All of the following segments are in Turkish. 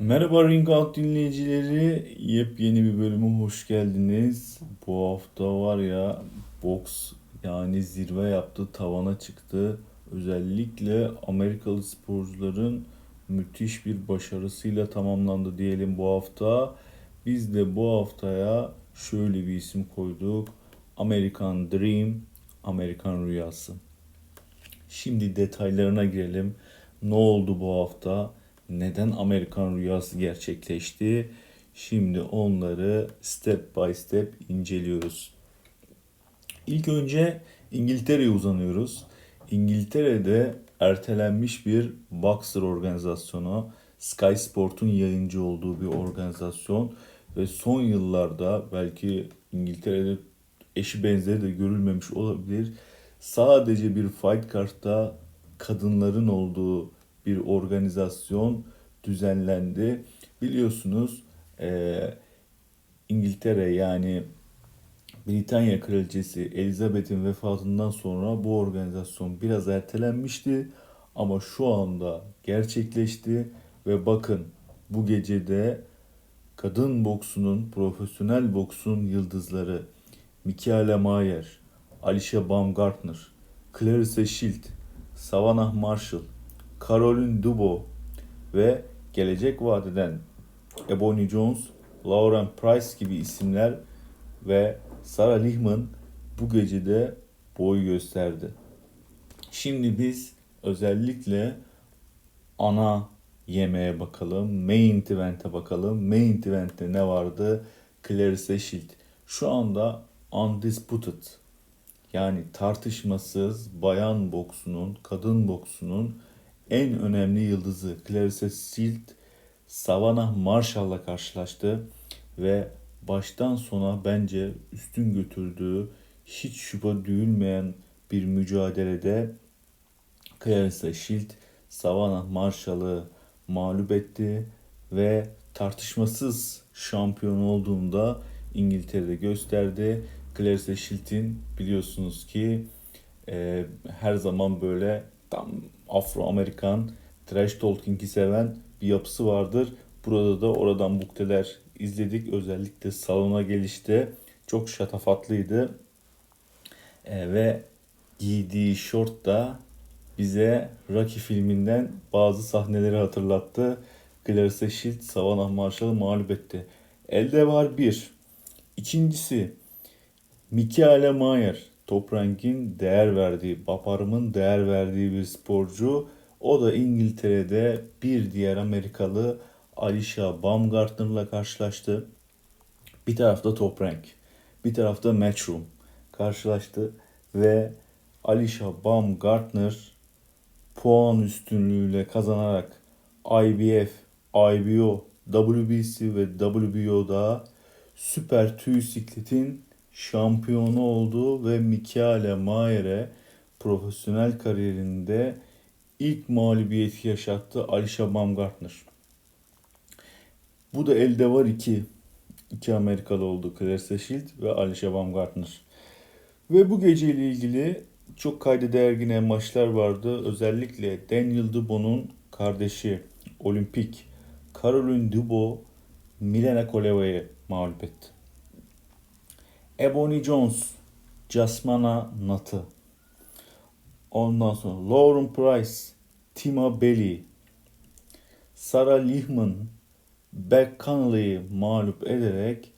Merhaba Ring Out dinleyicileri. Yepyeni bir bölüme hoş geldiniz. Bu hafta var ya boks yani zirve yaptı, tavana çıktı. Özellikle Amerikalı sporcuların müthiş bir başarısıyla tamamlandı diyelim bu hafta. Biz de bu haftaya şöyle bir isim koyduk. American Dream, Amerikan Rüyası. Şimdi detaylarına girelim. Ne oldu bu hafta? Neden Amerikan rüyası gerçekleşti? Şimdi onları step by step inceliyoruz. İlk önce İngiltere'ye uzanıyoruz. İngiltere'de ertelenmiş bir boxer organizasyonu, Sky Sport'un yayıncı olduğu bir organizasyon ve son yıllarda belki İngiltere'de eşi benzeri de görülmemiş olabilir. Sadece bir fight card'da kadınların olduğu bir organizasyon düzenlendi. Biliyorsunuz eee, İngiltere yani Britanya Kraliçesi Elizabeth'in vefatından sonra bu organizasyon biraz ertelenmişti ama şu anda gerçekleşti ve bakın bu gecede kadın boksunun, profesyonel boksun yıldızları Mikaela Mayer, Alicia Baumgartner, Clarissa Shield, Savannah Marshall, Caroline Dubois ve gelecek vadeden Ebony Jones, Lauren Price gibi isimler ve Sarah Lihman bu gecede boy gösterdi. Şimdi biz özellikle ana yemeğe bakalım. Main event'e bakalım. Main event'te ne vardı? Clarissa Shield. Şu anda undisputed yani tartışmasız bayan boksunun, kadın boksunun en önemli yıldızı Clarissa Shield Savannah Marshall'la karşılaştı ve baştan sona bence üstün götürdüğü hiç şüphe duyulmayan bir mücadelede Clarissa Shield Savannah Marshall'ı mağlup etti ve tartışmasız şampiyon olduğunda İngiltere'de gösterdi. Clarissa Shield'in biliyorsunuz ki e, her zaman böyle tam Afro-Amerikan trash talking'i seven bir yapısı vardır. Burada da oradan mukteler izledik. Özellikle salona gelişte çok şatafatlıydı. E, ve giydiği şort da bize Rocky filminden bazı sahneleri hatırlattı. Clarissa Shield Savannah Marshall'ı mağlup etti. Elde var bir. İkincisi Mikaela Mayer. Top Rank'in değer verdiği, Baparım'ın değer verdiği bir sporcu. O da İngiltere'de bir diğer Amerikalı Alicia Baumgartner'la karşılaştı. Bir tarafta Top Rank, bir tarafta Matchroom karşılaştı ve Alicia Baumgartner puan üstünlüğüyle kazanarak IBF, IBO, WBC ve WBO'da Süper Tüy Siklet'in şampiyonu oldu ve Mikaela Mayer'e profesyonel kariyerinde ilk mağlubiyeti yaşattı Alicia Baumgartner. Bu da elde var iki. iki Amerikalı oldu. Clarissa Shield ve Alicia Baumgartner. Ve bu geceyle ilgili çok kayda değer yine maçlar vardı. Özellikle Daniel Dubois'un kardeşi Olimpik Caroline Dubois Milena Koleva'yı mağlup etti. Ebony Jones Jasmana Nat'ı. Ondan sonra Lauren Price Tima Belly Sarah Lihman Beck Connolly'yi mağlup ederek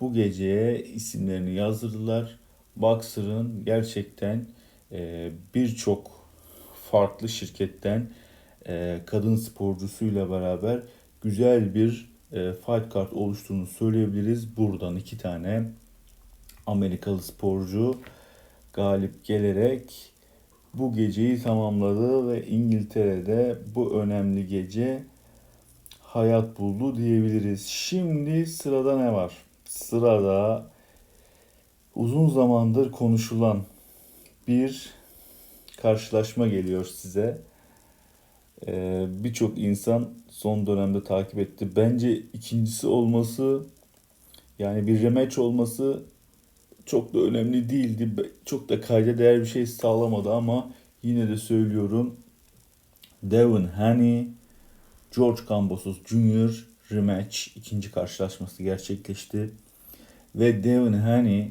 bu geceye isimlerini yazdırdılar. Boxer'ın gerçekten e, birçok farklı şirketten e, kadın sporcusuyla beraber güzel bir e, fight card oluştuğunu söyleyebiliriz. Buradan iki tane Amerikalı sporcu galip gelerek bu geceyi tamamladı ve İngiltere'de bu önemli gece hayat buldu diyebiliriz. Şimdi sırada ne var? Sırada uzun zamandır konuşulan bir karşılaşma geliyor size. Ee, Birçok insan son dönemde takip etti. Bence ikincisi olması yani bir rematch olması çok da önemli değildi. Çok da kayda değer bir şey sağlamadı ama yine de söylüyorum. Devin Haney George Kambosos Jr. rematch ikinci karşılaşması gerçekleşti. Ve Devin Haney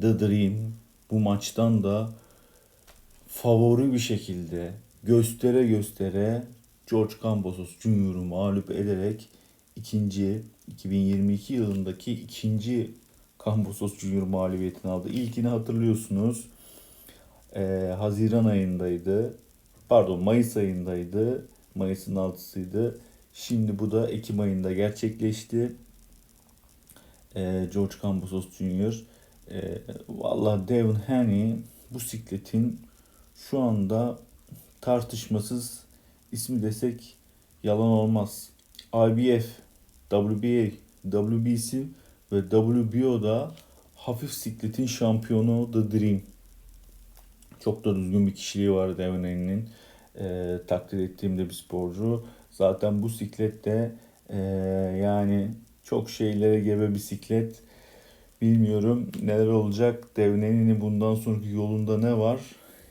The Dream bu maçtan da favori bir şekilde göstere göstere George Kambosos Jr.'ı mağlup ederek ikinci 2022 yılındaki ikinci Kambosos Junior mağlubiyetini aldı. İlkini hatırlıyorsunuz. Ee, Haziran ayındaydı. Pardon Mayıs ayındaydı. Mayıs'ın 6'sıydı. Şimdi bu da Ekim ayında gerçekleşti. Ee, George Kambosos Jr. Ee, Valla Devin Haney bu sikletin şu anda tartışmasız ismi desek yalan olmaz. IBF, WBA, WBC ve WBO'da hafif sikletin şampiyonu The Dream. Çok da düzgün bir kişiliği var Devin Haney'nin. E, takdir ettiğim de bir sporcu. Zaten bu siklette e, yani çok şeylere gebe bisiklet. Bilmiyorum neler olacak. Devin Haney'nin bundan sonraki yolunda ne var?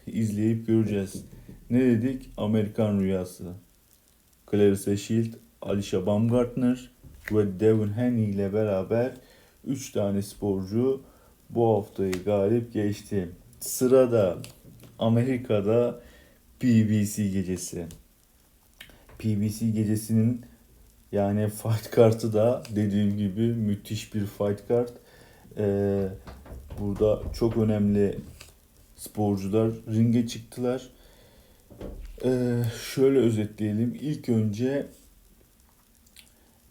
İzleyip göreceğiz. Ne dedik? Amerikan Rüyası. Clarissa Shield, Alicia Baumgartner ve Devin Haney ile beraber 3 tane sporcu bu haftayı galip geçti. Sırada Amerika'da PBC gecesi. PBC gecesinin yani fight kartı da dediğim gibi müthiş bir fight kart. Ee, burada çok önemli sporcular ringe çıktılar. Ee, şöyle özetleyelim. İlk önce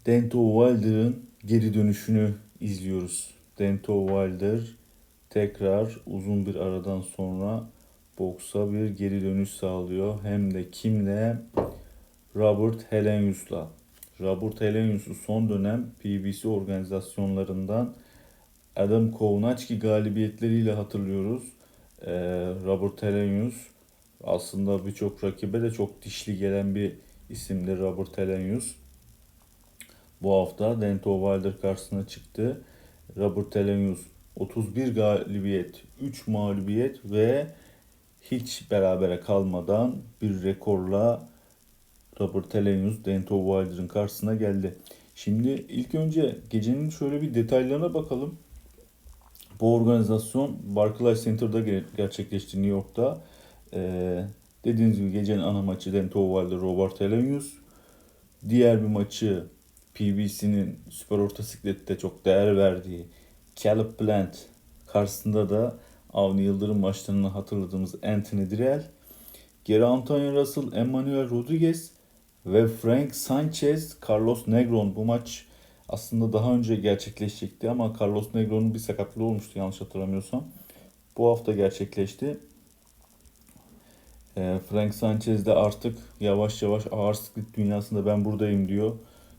Dento Wilder'ın geri dönüşünü izliyoruz. Dento Wilder tekrar uzun bir aradan sonra boksa bir geri dönüş sağlıyor. Hem de kimle? Robert Helenius'la. Robert Helenius'u son dönem PBC organizasyonlarından Adam Kovnacki galibiyetleriyle hatırlıyoruz. Ee, Robert Helenius aslında birçok rakibe de çok dişli gelen bir isimdi Robert Helenius. Bu hafta Dento Wilder karşısına çıktı. Robert Helenius 31 galibiyet, 3 mağlubiyet ve hiç berabere kalmadan bir rekorla Robert Helenius Dento Wilder'ın karşısına geldi. Şimdi ilk önce gecenin şöyle bir detaylarına bakalım. Bu organizasyon Barclays Center'da gerçekleşti New York'ta. Ee, dediğiniz gibi gecenin ana maçı Dento Wilder Robert Helenius. Diğer bir maçı PBC'nin süper orta siklette çok değer verdiği Caleb Plant karşısında da Avni Yıldırım maçlarını hatırladığımız Anthony Dirrell, geri Antonio Russell, Emmanuel Rodriguez ve Frank Sanchez, Carlos Negron bu maç aslında daha önce gerçekleşecekti ama Carlos Negron'un bir sakatlığı olmuştu yanlış hatırlamıyorsam. Bu hafta gerçekleşti. Ee, Frank Sanchez de artık yavaş yavaş ağır sıklık dünyasında ben buradayım diyor.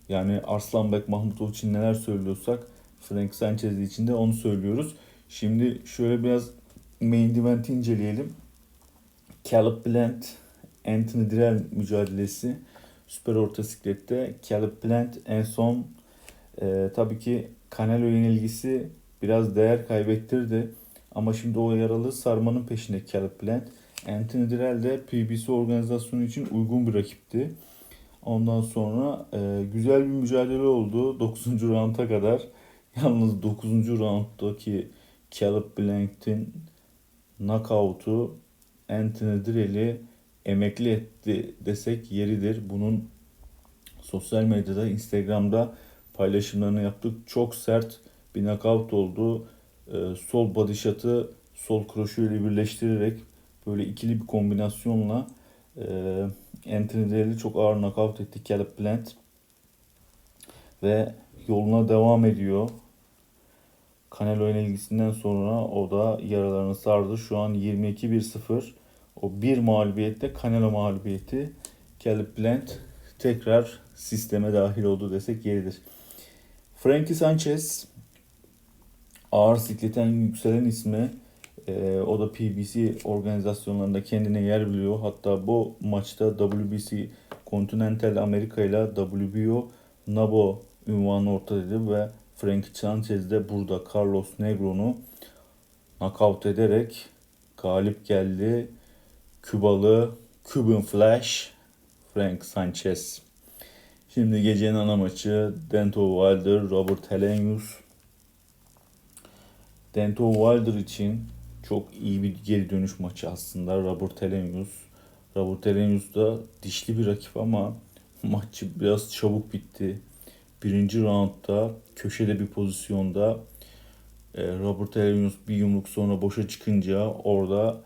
Yani Arslanbek Mahmutov için neler söylüyorsak Frank Sanchez için de onu söylüyoruz. Şimdi şöyle biraz main event'i inceleyelim. Caleb Plant, Anthony Dirrell mücadelesi. Süper orta siklette Caleb Plant en son e, tabii ki Canelo yenilgisi biraz değer kaybettirdi. Ama şimdi o yaralı sarmanın peşinde Caleb Plant. Anthony Dirrell de PBC organizasyonu için uygun bir rakipti. Ondan sonra e, güzel bir mücadele oldu 9. rounda kadar. Yalnız 9. rounddaki Caleb Blank'in knockout'u Anthony Dirrell'i emekli etti desek yeridir. Bunun sosyal medyada, Instagram'da paylaşımlarını yaptık. Çok sert bir knockout oldu. Ee, sol body shot'ı sol kroşuyla birleştirerek böyle ikili bir kombinasyonla e, Anthony Dirrell'i çok ağır knockout etti Caleb Plant. Ve yoluna devam ediyor. Canelo yenilgisinden sonra o da yaralarını sardı. Şu an 22-1-0. O bir mağlubiyette Canelo mağlubiyeti. Caleb Plant tekrar sisteme dahil oldu desek yeridir. Frankie Sanchez ağır sikleten yükselen ismi. E, o da PBC organizasyonlarında kendine yer biliyor. Hatta bu maçta WBC Continental Amerika ile WBO NABO ünvanı ortadaydı ve Frank Sanchez de burada Carlos Negro'nu knockout ederek galip geldi. Kübalı Cuban Flash Frank Sanchez. Şimdi gecenin ana maçı Dento Wilder, Robert Helenius. Dento Wilder için çok iyi bir geri dönüş maçı aslında Robert Helenius. Robert Helenius da dişli bir rakip ama maçı biraz çabuk bitti. Birinci roundda köşede bir pozisyonda e, Robert Helenius bir yumruk sonra boşa çıkınca orada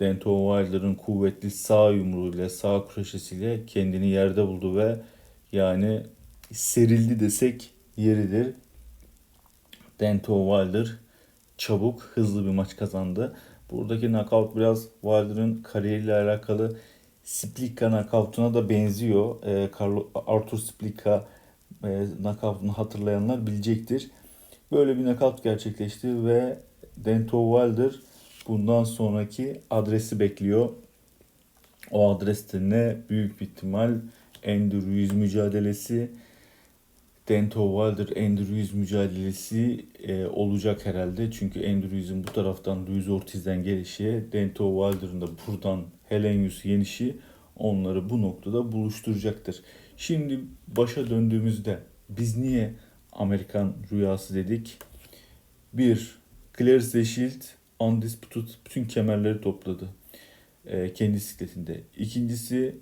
Dento Wilder'ın kuvvetli sağ yumruğuyla, sağ kroşesiyle kendini yerde buldu ve yani serildi desek yeridir. Dento Wilder çabuk, hızlı bir maç kazandı. Buradaki knockout biraz Wilder'ın kariyeriyle alakalı Splika knockout'una da benziyor. Ee, Carlo, Arthur Splika e, knockout'unu hatırlayanlar bilecektir. Böyle bir knockout gerçekleşti ve Dento Wilder bundan sonraki adresi bekliyor. O adreste ne? Büyük bir ihtimal Andrew Ruiz mücadelesi. Dento Wilder Andrew Ruiz mücadelesi e, olacak herhalde. Çünkü Andrew Ruiz'in bu taraftan Luis Ortiz'den gelişi, Dento Wilder'ın da buradan Helenius yenişi onları bu noktada buluşturacaktır. Şimdi başa döndüğümüzde biz niye Amerikan rüyası dedik? Bir, Clarence Shield Undisputed bütün kemerleri topladı. E, kendi sikletinde. İkincisi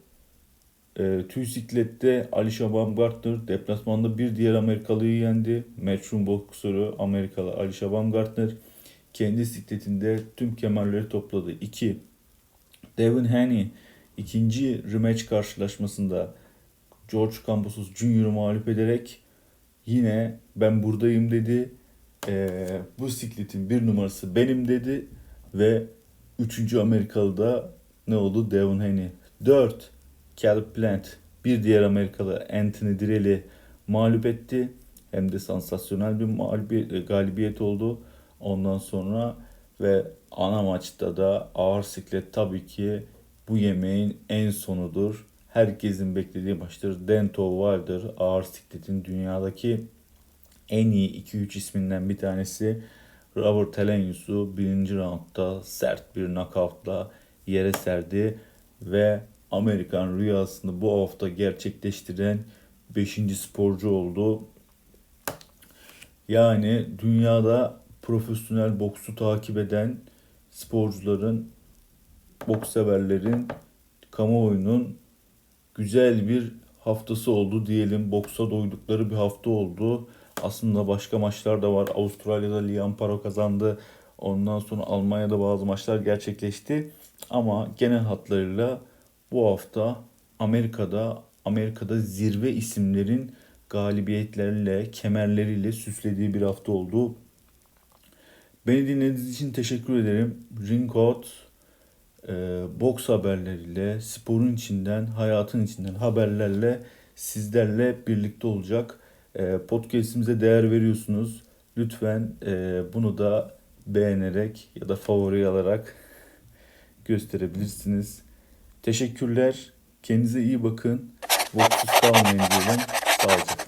e, tüy siklette Alisha Baumgartner deplasmanda bir diğer Amerikalıyı yendi. Matchroom boksörü Amerikalı Alisha Baumgartner kendi sikletinde tüm kemerleri topladı. 2. Devin Haney ikinci rematch karşılaşmasında George Kambosos Jr.'ı mağlup ederek yine ben buradayım dedi. E, bu sikletin bir numarası benim dedi ve üçüncü Amerikalı da ne oldu? Devin Haney. 4. Caleb Plant bir diğer Amerikalı Anthony Direl'i mağlup etti. Hem de sansasyonel bir mağlubiyet, galibiyet oldu. Ondan sonra ve ana maçta da ağır siklet tabii ki bu yemeğin en sonudur. Herkesin beklediği maçtır. Dento Wilder ağır sikletin dünyadaki en iyi 2-3 isminden bir tanesi. Robert Helenius'u birinci roundda sert bir knockoutla yere serdi ve Amerikan rüyasını bu hafta gerçekleştiren 5. sporcu oldu. Yani dünyada profesyonel boksu takip eden sporcuların, boks severlerin, kamuoyunun güzel bir haftası oldu diyelim. Boksa doydukları bir hafta oldu. Aslında başka maçlar da var. Avustralya'da Liam Paro kazandı. Ondan sonra Almanya'da bazı maçlar gerçekleşti. Ama genel hatlarıyla bu hafta Amerika'da Amerika'da zirve isimlerin galibiyetlerle, kemerleriyle süslediği bir hafta oldu. Beni dinlediğiniz için teşekkür ederim. Ring Out e, boks haberleriyle, sporun içinden, hayatın içinden haberlerle sizlerle birlikte olacak. E, podcast'imize değer veriyorsunuz. Lütfen e, bunu da beğenerek ya da favori alarak gösterebilirsiniz. Teşekkürler. Kendinize iyi bakın. Boksuz kalmayın diyelim. Sağ olun.